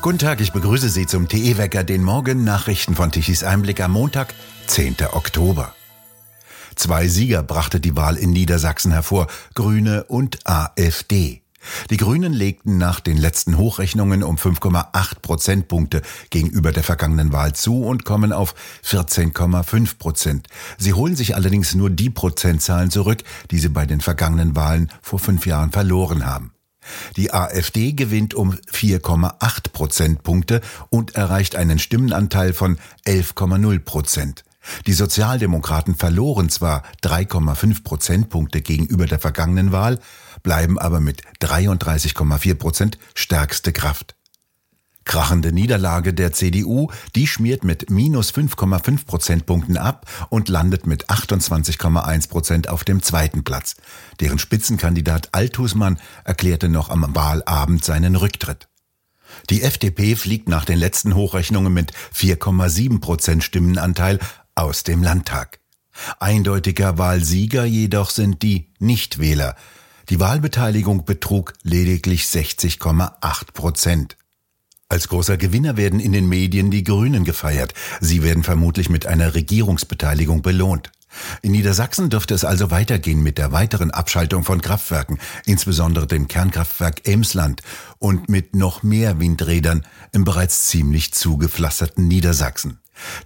Guten Tag, ich begrüße Sie zum TE-Wecker, den Morgen Nachrichten von Tichys Einblick am Montag, 10. Oktober. Zwei Sieger brachte die Wahl in Niedersachsen hervor, Grüne und AfD. Die Grünen legten nach den letzten Hochrechnungen um 5,8 Prozentpunkte gegenüber der vergangenen Wahl zu und kommen auf 14,5 Prozent. Sie holen sich allerdings nur die Prozentzahlen zurück, die sie bei den vergangenen Wahlen vor fünf Jahren verloren haben. Die AfD gewinnt um 4,8 Prozentpunkte und erreicht einen Stimmenanteil von 11,0 Prozent. Die Sozialdemokraten verloren zwar 3,5 Prozentpunkte gegenüber der vergangenen Wahl, bleiben aber mit 33,4 Prozent stärkste Kraft. Krachende Niederlage der CDU, die schmiert mit minus 5,5 Prozentpunkten ab und landet mit 28,1 Prozent auf dem zweiten Platz. Deren Spitzenkandidat Althusmann erklärte noch am Wahlabend seinen Rücktritt. Die FDP fliegt nach den letzten Hochrechnungen mit 4,7 Prozent Stimmenanteil aus dem Landtag. Eindeutiger Wahlsieger jedoch sind die Nichtwähler. Die Wahlbeteiligung betrug lediglich 60,8 Prozent. Als großer Gewinner werden in den Medien die Grünen gefeiert. Sie werden vermutlich mit einer Regierungsbeteiligung belohnt. In Niedersachsen dürfte es also weitergehen mit der weiteren Abschaltung von Kraftwerken, insbesondere dem Kernkraftwerk Emsland und mit noch mehr Windrädern im bereits ziemlich zugepflasterten Niedersachsen.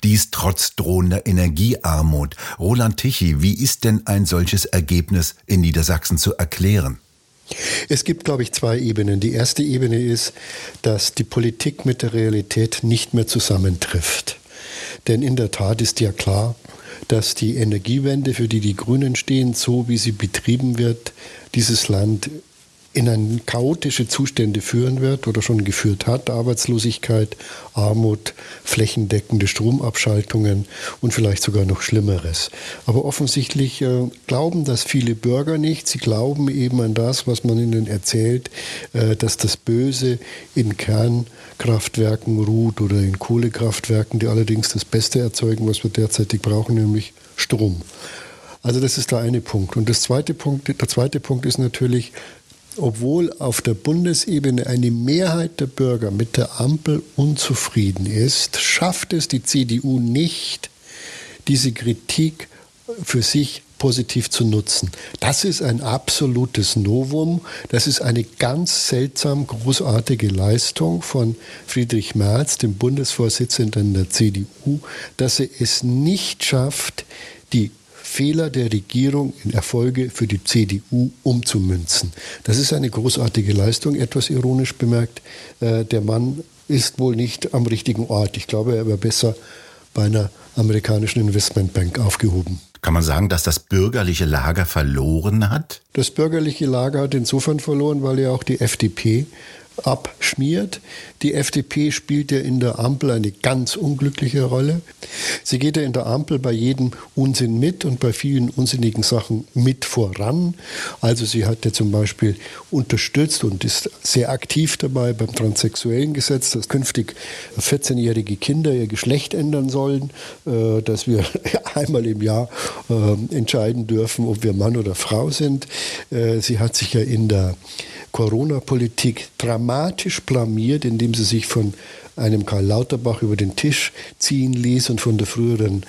Dies trotz drohender Energiearmut. Roland Tichy, wie ist denn ein solches Ergebnis in Niedersachsen zu erklären? Es gibt, glaube ich, zwei Ebenen. Die erste Ebene ist, dass die Politik mit der Realität nicht mehr zusammentrifft. Denn in der Tat ist ja klar, dass die Energiewende, für die die Grünen stehen, so wie sie betrieben wird, dieses Land in ein chaotische Zustände führen wird oder schon geführt hat. Arbeitslosigkeit, Armut, flächendeckende Stromabschaltungen und vielleicht sogar noch Schlimmeres. Aber offensichtlich äh, glauben das viele Bürger nicht. Sie glauben eben an das, was man ihnen erzählt, äh, dass das Böse in Kernkraftwerken ruht oder in Kohlekraftwerken, die allerdings das Beste erzeugen, was wir derzeitig brauchen, nämlich Strom. Also das ist der eine Punkt. Und das zweite Punkt, der zweite Punkt ist natürlich, obwohl auf der Bundesebene eine Mehrheit der Bürger mit der Ampel unzufrieden ist, schafft es die CDU nicht, diese Kritik für sich positiv zu nutzen. Das ist ein absolutes Novum. Das ist eine ganz seltsam großartige Leistung von Friedrich Merz, dem Bundesvorsitzenden der CDU, dass er es nicht schafft, die Fehler der Regierung in Erfolge für die CDU umzumünzen. Das ist eine großartige Leistung, etwas ironisch bemerkt. Äh, der Mann ist wohl nicht am richtigen Ort. Ich glaube, er wäre besser bei einer amerikanischen Investmentbank aufgehoben. Kann man sagen, dass das bürgerliche Lager verloren hat? Das bürgerliche Lager hat insofern verloren, weil ja auch die FDP abschmiert. Die FDP spielt ja in der Ampel eine ganz unglückliche Rolle. Sie geht ja in der Ampel bei jedem Unsinn mit und bei vielen unsinnigen Sachen mit voran. Also sie hat ja zum Beispiel unterstützt und ist sehr aktiv dabei beim transsexuellen Gesetz, dass künftig 14-jährige Kinder ihr Geschlecht ändern sollen, äh, dass wir einmal im Jahr äh, entscheiden dürfen, ob wir Mann oder Frau sind. Äh, sie hat sich ja in der Corona-Politik dramatisch blamiert, indem sie sich von einem Karl Lauterbach über den Tisch ziehen ließ und von der früheren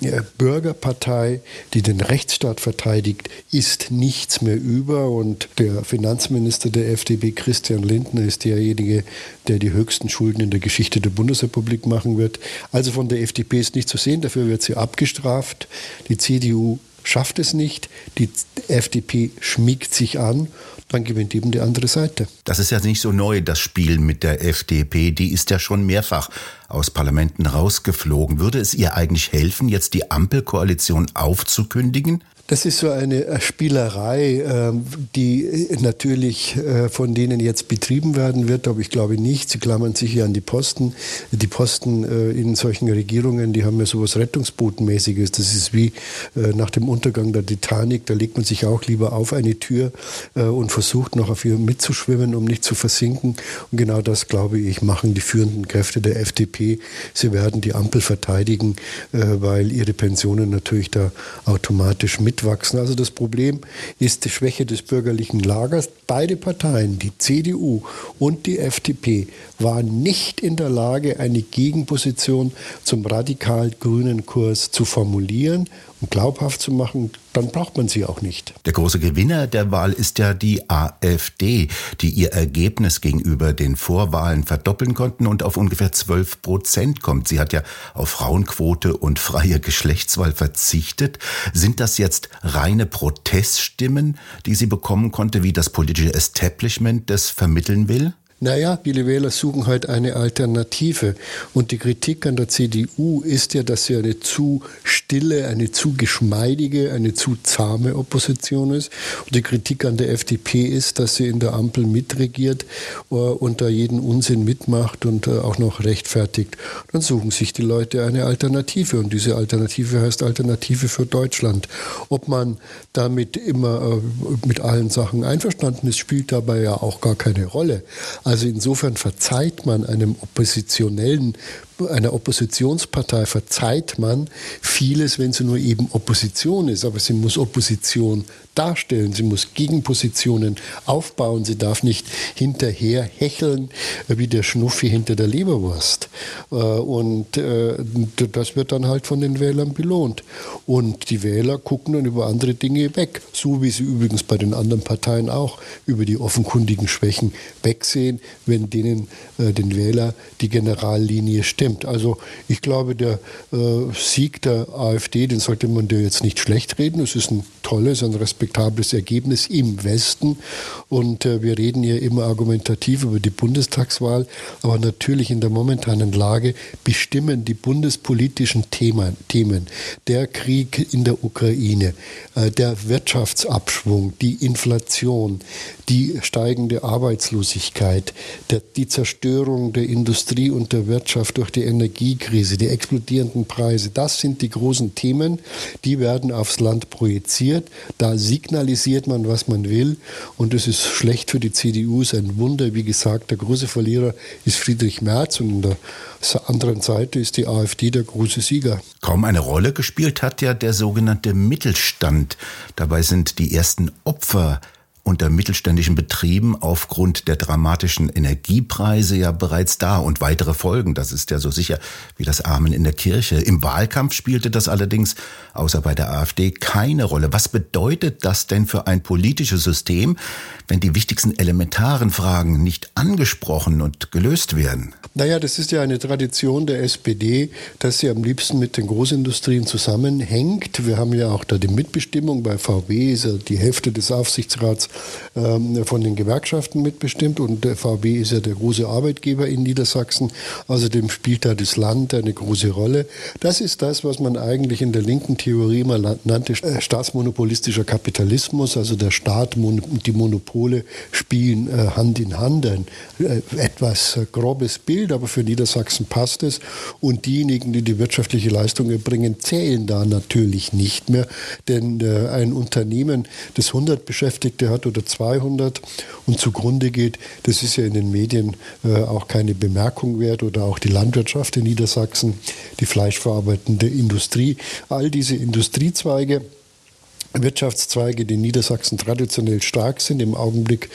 äh, Bürgerpartei, die den Rechtsstaat verteidigt, ist nichts mehr über. Und der Finanzminister der FDP, Christian Lindner, ist derjenige, der die höchsten Schulden in der Geschichte der Bundesrepublik machen wird. Also von der FDP ist nicht zu sehen, dafür wird sie abgestraft. Die CDU schafft es nicht, die FDP schmiegt sich an dann gewinnt eben die andere Seite. Das ist ja nicht so neu, das Spiel mit der FDP. Die ist ja schon mehrfach aus Parlamenten rausgeflogen. Würde es ihr eigentlich helfen, jetzt die Ampelkoalition aufzukündigen? Das ist so eine äh, Spielerei, ähm, die äh, natürlich äh, von denen jetzt betrieben werden wird, aber ich glaube nicht. Sie klammern sich hier an die Posten. Die Posten in solchen Regierungen, die haben ja sowas Rettungsbootmäßiges. Das ist wie nach dem Untergang der Titanic. Da legt man sich auch lieber auf eine Tür und versucht noch auf ihr mitzuschwimmen, um nicht zu versinken. Und genau das, glaube ich, machen die führenden Kräfte der FDP. Sie werden die Ampel verteidigen, weil ihre Pensionen natürlich da automatisch mit mitwachsen. Also das Problem ist die Schwäche des bürgerlichen Lagers. Beide Parteien, die CDU und die FDP, waren nicht in der Lage, eine Gegenposition zum radikal grünen Kurs zu formulieren glaubhaft zu machen, dann braucht man sie auch nicht. Der große Gewinner der Wahl ist ja die AfD, die ihr Ergebnis gegenüber den Vorwahlen verdoppeln konnten und auf ungefähr 12 Prozent kommt. Sie hat ja auf Frauenquote und freie Geschlechtswahl verzichtet. Sind das jetzt reine Proteststimmen, die sie bekommen konnte, wie das politische Establishment das vermitteln will? Naja, viele Wähler suchen halt eine Alternative. Und die Kritik an der CDU ist ja, dass sie eine zu stille, eine zu geschmeidige, eine zu zahme Opposition ist. Und die Kritik an der FDP ist, dass sie in der Ampel mitregiert uh, und da jeden Unsinn mitmacht und uh, auch noch rechtfertigt. Dann suchen sich die Leute eine Alternative. Und diese Alternative heißt Alternative für Deutschland. Ob man damit immer uh, mit allen Sachen einverstanden ist, spielt dabei ja auch gar keine Rolle. Insofern verzeiht man einem oppositionellen einer Oppositionspartei verzeiht man vieles, wenn sie nur eben Opposition ist. Aber sie muss Opposition darstellen, sie muss Gegenpositionen aufbauen, sie darf nicht hinterher hecheln wie der Schnuffi hinter der Leberwurst. Äh, und äh, das wird dann halt von den Wählern belohnt. Und die Wähler gucken dann über andere Dinge weg, so wie sie übrigens bei den anderen Parteien auch über die offenkundigen Schwächen wegsehen, wenn denen äh, den Wähler die Generallinie stimmt stimmt. Also ich glaube, der äh, Sieg der AfD, den sollte man dir jetzt nicht schlecht reden. Es ist ein tolles, ein respektables Ergebnis im Westen. Und äh, wir reden hier immer argumentativ über die Bundestagswahl. Aber natürlich in der momentanen Lage bestimmen die bundespolitischen Themen, Themen der Krieg in der Ukraine, äh, der Wirtschaftsabschwung, die Inflation, die steigende Arbeitslosigkeit, der, die Zerstörung der Industrie und der Wirtschaft durch die Energiekrise, die explodierenden Preise, das sind die großen Themen, die werden aufs Land projiziert. Da signalisiert man, was man will und es ist schlecht für die CDU, ist ein Wunder. Wie gesagt, der große Verlierer ist Friedrich Merz und an der anderen Seite ist die AfD der große Sieger. Kaum eine Rolle gespielt hat ja der sogenannte Mittelstand. Dabei sind die ersten Opfer unter mittelständischen Betrieben aufgrund der dramatischen Energiepreise ja bereits da und weitere Folgen. Das ist ja so sicher wie das Amen in der Kirche. Im Wahlkampf spielte das allerdings außer bei der AfD keine Rolle. Was bedeutet das denn für ein politisches System, wenn die wichtigsten elementaren Fragen nicht angesprochen und gelöst werden? Naja, das ist ja eine Tradition der SPD, dass sie am liebsten mit den Großindustrien zusammenhängt. Wir haben ja auch da die Mitbestimmung. Bei VW ist ja die Hälfte des Aufsichtsrats von den Gewerkschaften mitbestimmt und der VW ist ja der große Arbeitgeber in Niedersachsen. Außerdem spielt da das Land eine große Rolle. Das ist das, was man eigentlich in der linken Theorie immer nannte äh, staatsmonopolistischer Kapitalismus. Also der Staat und die Monopole spielen äh, Hand in Hand. Ein äh, etwas grobes Bild aber für Niedersachsen passt es. Und diejenigen, die die wirtschaftliche Leistung erbringen, zählen da natürlich nicht mehr. Denn ein Unternehmen, das 100 Beschäftigte hat oder 200 und zugrunde geht, das ist ja in den Medien äh, auch keine Bemerkung wert oder auch die Landwirtschaft in Niedersachsen, die fleischverarbeitende Industrie. All diese Industriezweige, Wirtschaftszweige, die in Niedersachsen traditionell stark sind, im Augenblick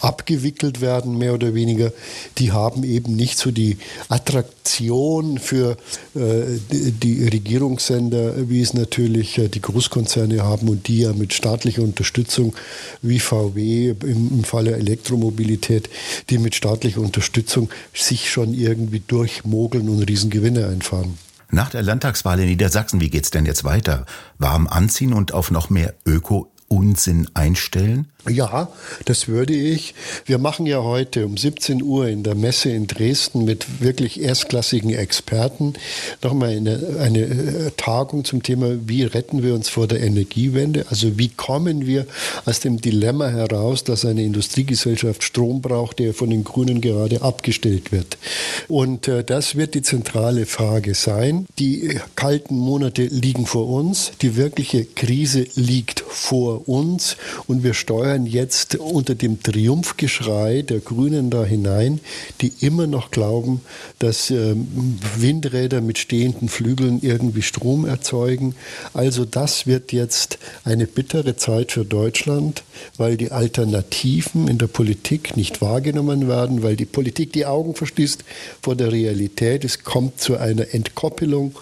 abgewickelt werden, mehr oder weniger, die haben eben nicht so die Attraktion für äh, die Regierungssender, wie es natürlich äh, die Großkonzerne haben und die ja mit staatlicher Unterstützung wie VW im, im Falle Elektromobilität, die mit staatlicher Unterstützung sich schon irgendwie durchmogeln und Riesengewinne einfahren. Nach der Landtagswahl in Niedersachsen, wie geht's denn jetzt weiter? Warm anziehen und auf noch mehr Öko Unsinn einstellen? Ja, das würde ich. Wir machen ja heute um 17 Uhr in der Messe in Dresden mit wirklich erstklassigen Experten nochmal eine, eine äh, Tagung zum Thema, wie retten wir uns vor der Energiewende? Also wie kommen wir aus dem Dilemma heraus, dass eine Industriegesellschaft Strom braucht, der von den Grünen gerade abgestellt wird? Und äh, das wird die zentrale Frage sein. Die kalten Monate liegen vor uns, die wirkliche Krise liegt vor uns und wir steuern jetzt unter dem Triumphgeschrei der Grünen da hinein, die immer noch glauben, dass ähm, Windräder mit stehenden Flügeln irgendwie Strom erzeugen. Also das wird jetzt eine bittere Zeit für Deutschland, weil die Alternativen in der Politik nicht wahrgenommen werden, weil die Politik die Augen verschließt vor der Realität. Es kommt zu einer Entkoppelung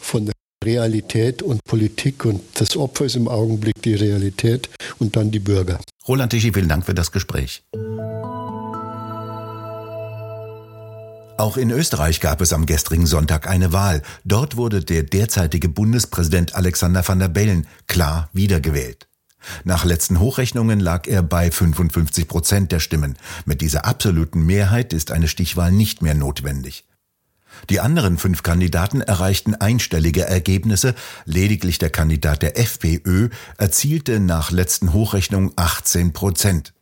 von Realität und Politik und das Opfer ist im Augenblick die Realität und dann die Bürger. Roland Tichy, vielen Dank für das Gespräch. Auch in Österreich gab es am gestrigen Sonntag eine Wahl. Dort wurde der derzeitige Bundespräsident Alexander van der Bellen klar wiedergewählt. Nach letzten Hochrechnungen lag er bei 55 Prozent der Stimmen. Mit dieser absoluten Mehrheit ist eine Stichwahl nicht mehr notwendig. Die anderen fünf Kandidaten erreichten einstellige Ergebnisse, lediglich der Kandidat der FPÖ erzielte nach letzten Hochrechnungen 18 Prozent.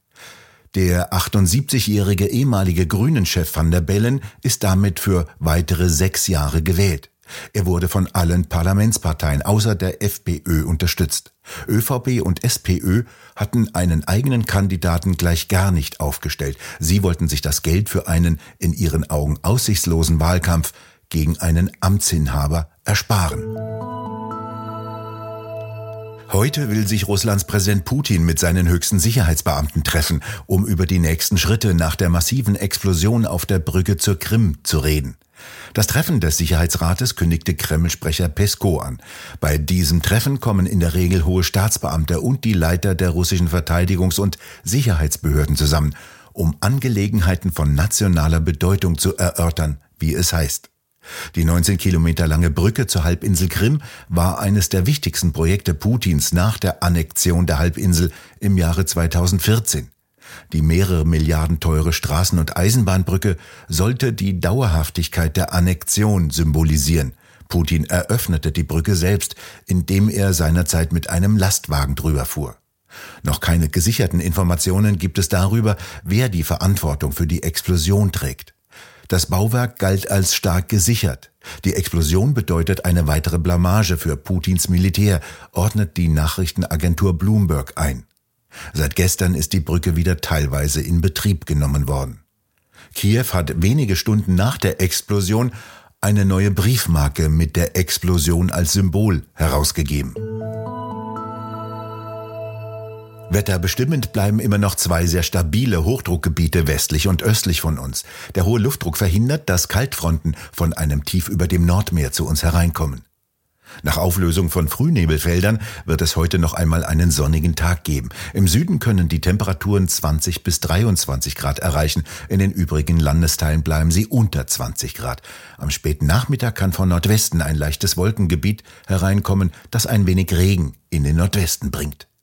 Der 78-jährige ehemalige Grünen-Chef van der Bellen ist damit für weitere sechs Jahre gewählt. Er wurde von allen Parlamentsparteien außer der FPÖ unterstützt. ÖVP und SPÖ hatten einen eigenen Kandidaten gleich gar nicht aufgestellt. Sie wollten sich das Geld für einen in ihren Augen aussichtslosen Wahlkampf gegen einen Amtsinhaber ersparen. Heute will sich Russlands Präsident Putin mit seinen höchsten Sicherheitsbeamten treffen, um über die nächsten Schritte nach der massiven Explosion auf der Brücke zur Krim zu reden. Das Treffen des Sicherheitsrates kündigte Kreml-Sprecher Pesko an. Bei diesem Treffen kommen in der Regel hohe Staatsbeamte und die Leiter der russischen Verteidigungs- und Sicherheitsbehörden zusammen, um Angelegenheiten von nationaler Bedeutung zu erörtern, wie es heißt. Die 19 Kilometer lange Brücke zur Halbinsel Krim war eines der wichtigsten Projekte Putins nach der Annexion der Halbinsel im Jahre 2014. Die mehrere Milliarden teure Straßen- und Eisenbahnbrücke sollte die Dauerhaftigkeit der Annexion symbolisieren. Putin eröffnete die Brücke selbst, indem er seinerzeit mit einem Lastwagen drüber fuhr. Noch keine gesicherten Informationen gibt es darüber, wer die Verantwortung für die Explosion trägt. Das Bauwerk galt als stark gesichert. Die Explosion bedeutet eine weitere Blamage für Putins Militär, ordnet die Nachrichtenagentur Bloomberg ein. Seit gestern ist die Brücke wieder teilweise in Betrieb genommen worden. Kiew hat wenige Stunden nach der Explosion eine neue Briefmarke mit der Explosion als Symbol herausgegeben. Wetterbestimmend bleiben immer noch zwei sehr stabile Hochdruckgebiete westlich und östlich von uns. Der hohe Luftdruck verhindert, dass Kaltfronten von einem Tief über dem Nordmeer zu uns hereinkommen. Nach Auflösung von Frühnebelfeldern wird es heute noch einmal einen sonnigen Tag geben. Im Süden können die Temperaturen 20 bis 23 Grad erreichen. In den übrigen Landesteilen bleiben sie unter 20 Grad. Am späten Nachmittag kann von Nordwesten ein leichtes Wolkengebiet hereinkommen, das ein wenig Regen in den Nordwesten bringt.